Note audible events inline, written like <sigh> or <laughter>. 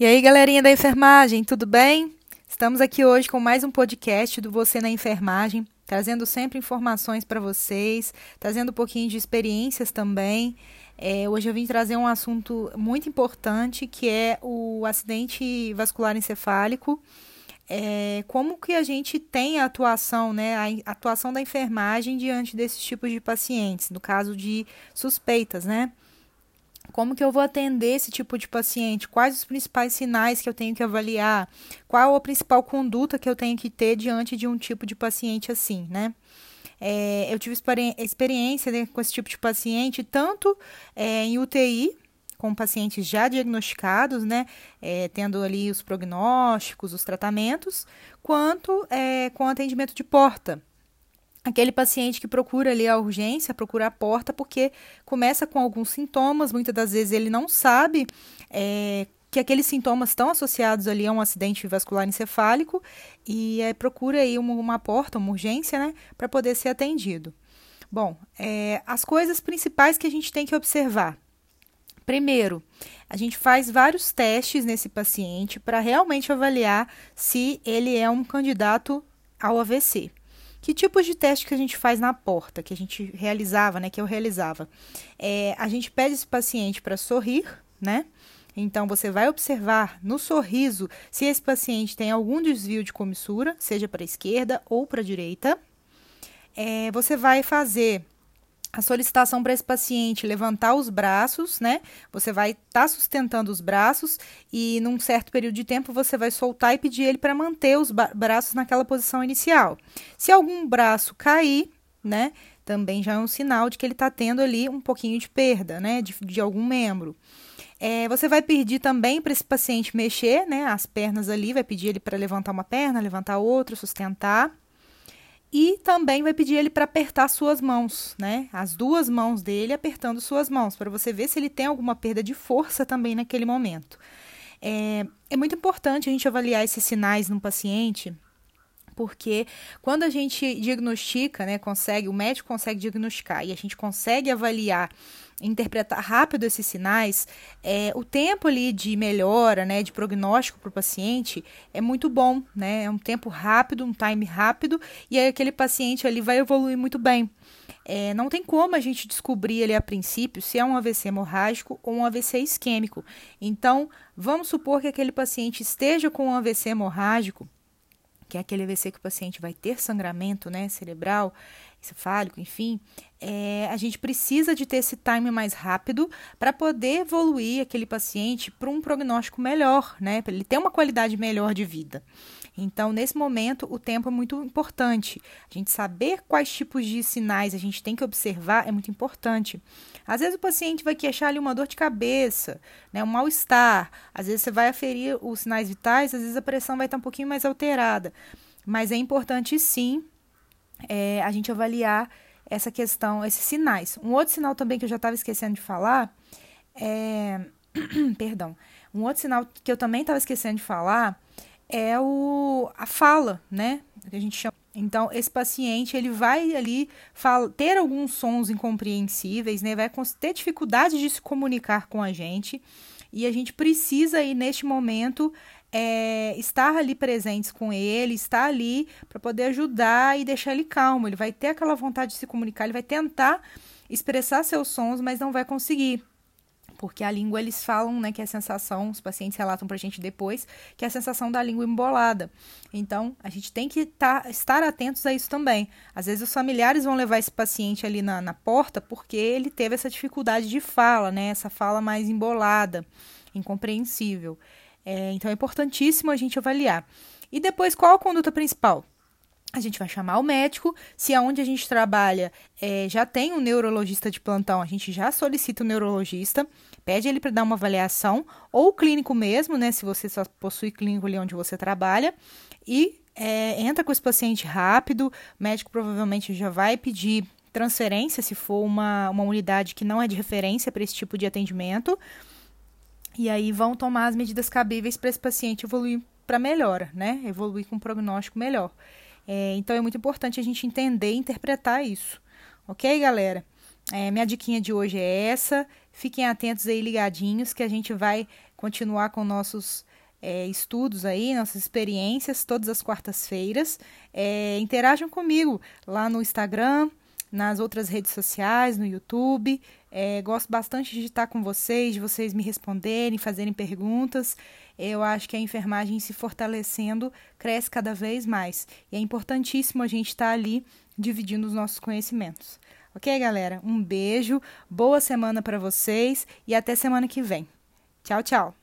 E aí, galerinha da enfermagem, tudo bem? Estamos aqui hoje com mais um podcast do Você na Enfermagem, trazendo sempre informações para vocês, trazendo um pouquinho de experiências também. É, hoje eu vim trazer um assunto muito importante que é o acidente vascular encefálico. É, como que a gente tem a atuação, né, a atuação da enfermagem diante desses tipos de pacientes, no caso de suspeitas, né? Como que eu vou atender esse tipo de paciente? Quais os principais sinais que eu tenho que avaliar? Qual a principal conduta que eu tenho que ter diante de um tipo de paciente assim, né? É, eu tive experiência né, com esse tipo de paciente, tanto é, em UTI, com pacientes já diagnosticados, né, é, tendo ali os prognósticos, os tratamentos, quanto é, com atendimento de porta, aquele paciente que procura ali a urgência, procura a porta, porque começa com alguns sintomas, muitas das vezes ele não sabe é, que aqueles sintomas estão associados ali a um acidente vascular encefálico e é, procura aí uma, uma, porta, uma urgência, né, para poder ser atendido. Bom, é, as coisas principais que a gente tem que observar. Primeiro, a gente faz vários testes nesse paciente para realmente avaliar se ele é um candidato ao AVC. Que tipos de teste que a gente faz na porta, que a gente realizava, né? Que eu realizava. É, a gente pede esse paciente para sorrir, né? Então, você vai observar no sorriso se esse paciente tem algum desvio de comissura, seja para a esquerda ou para a direita. É, você vai fazer a solicitação para esse paciente levantar os braços, né? Você vai estar tá sustentando os braços e num certo período de tempo você vai soltar e pedir ele para manter os braços naquela posição inicial. Se algum braço cair, né? Também já é um sinal de que ele está tendo ali um pouquinho de perda, né? De, de algum membro. É, você vai pedir também para esse paciente mexer, né? As pernas ali, vai pedir ele para levantar uma perna, levantar outra, sustentar. E também vai pedir ele para apertar suas mãos, né? As duas mãos dele apertando suas mãos, para você ver se ele tem alguma perda de força também naquele momento. É, é muito importante a gente avaliar esses sinais no paciente, porque quando a gente diagnostica, né, consegue, o médico consegue diagnosticar e a gente consegue avaliar interpretar rápido esses sinais, é, o tempo ali de melhora, né, de prognóstico para o paciente é muito bom, né? É um tempo rápido, um time rápido, e aí aquele paciente ali vai evoluir muito bem. É, não tem como a gente descobrir ali a princípio se é um AVC hemorrágico ou um AVC isquêmico. Então, vamos supor que aquele paciente esteja com um AVC hemorrágico, que é aquele AVC que o paciente vai ter sangramento né, cerebral, encefálico, enfim, é, a gente precisa de ter esse time mais rápido para poder evoluir aquele paciente para um prognóstico melhor, né? Para ele ter uma qualidade melhor de vida. Então, nesse momento, o tempo é muito importante. A gente saber quais tipos de sinais a gente tem que observar é muito importante. Às vezes o paciente vai queixar ali uma dor de cabeça, né, um mal-estar. Às vezes você vai aferir os sinais vitais, às vezes a pressão vai estar um pouquinho mais alterada. Mas é importante sim é, a gente avaliar essa questão, esses sinais. Um outro sinal também que eu já estava esquecendo de falar é. <clears throat> Perdão. Um outro sinal que eu também estava esquecendo de falar é o, a fala, né? Que a gente chama. Então, esse paciente ele vai ali fala, ter alguns sons incompreensíveis, né? Vai ter dificuldade de se comunicar com a gente. E a gente precisa aí, neste momento, é, estar ali presentes com ele, estar ali para poder ajudar e deixar ele calmo. Ele vai ter aquela vontade de se comunicar, ele vai tentar expressar seus sons, mas não vai conseguir. Porque a língua, eles falam, né, que é a sensação, os pacientes relatam pra gente depois, que é a sensação da língua embolada. Então, a gente tem que tá, estar atentos a isso também. Às vezes, os familiares vão levar esse paciente ali na, na porta porque ele teve essa dificuldade de fala, né, essa fala mais embolada, incompreensível. É, então é importantíssimo a gente avaliar. E depois, qual a conduta principal? A gente vai chamar o médico. Se aonde a gente trabalha é, já tem um neurologista de plantão, a gente já solicita o neurologista, pede ele para dar uma avaliação, ou o clínico mesmo, né? Se você só possui clínico ali onde você trabalha, e é, entra com esse paciente rápido. O médico provavelmente já vai pedir transferência se for uma, uma unidade que não é de referência para esse tipo de atendimento. E aí vão tomar as medidas cabíveis para esse paciente evoluir para melhora, né? Evoluir com um prognóstico melhor. É, então é muito importante a gente entender e interpretar isso. Ok, galera? É, minha diquinha de hoje é essa. Fiquem atentos aí, ligadinhos, que a gente vai continuar com nossos é, estudos aí, nossas experiências, todas as quartas-feiras. É, interajam comigo lá no Instagram, nas outras redes sociais, no YouTube. É, gosto bastante de estar com vocês, de vocês me responderem, fazerem perguntas. Eu acho que a enfermagem se fortalecendo cresce cada vez mais. E é importantíssimo a gente estar ali dividindo os nossos conhecimentos. Ok, galera? Um beijo, boa semana para vocês e até semana que vem. Tchau, tchau!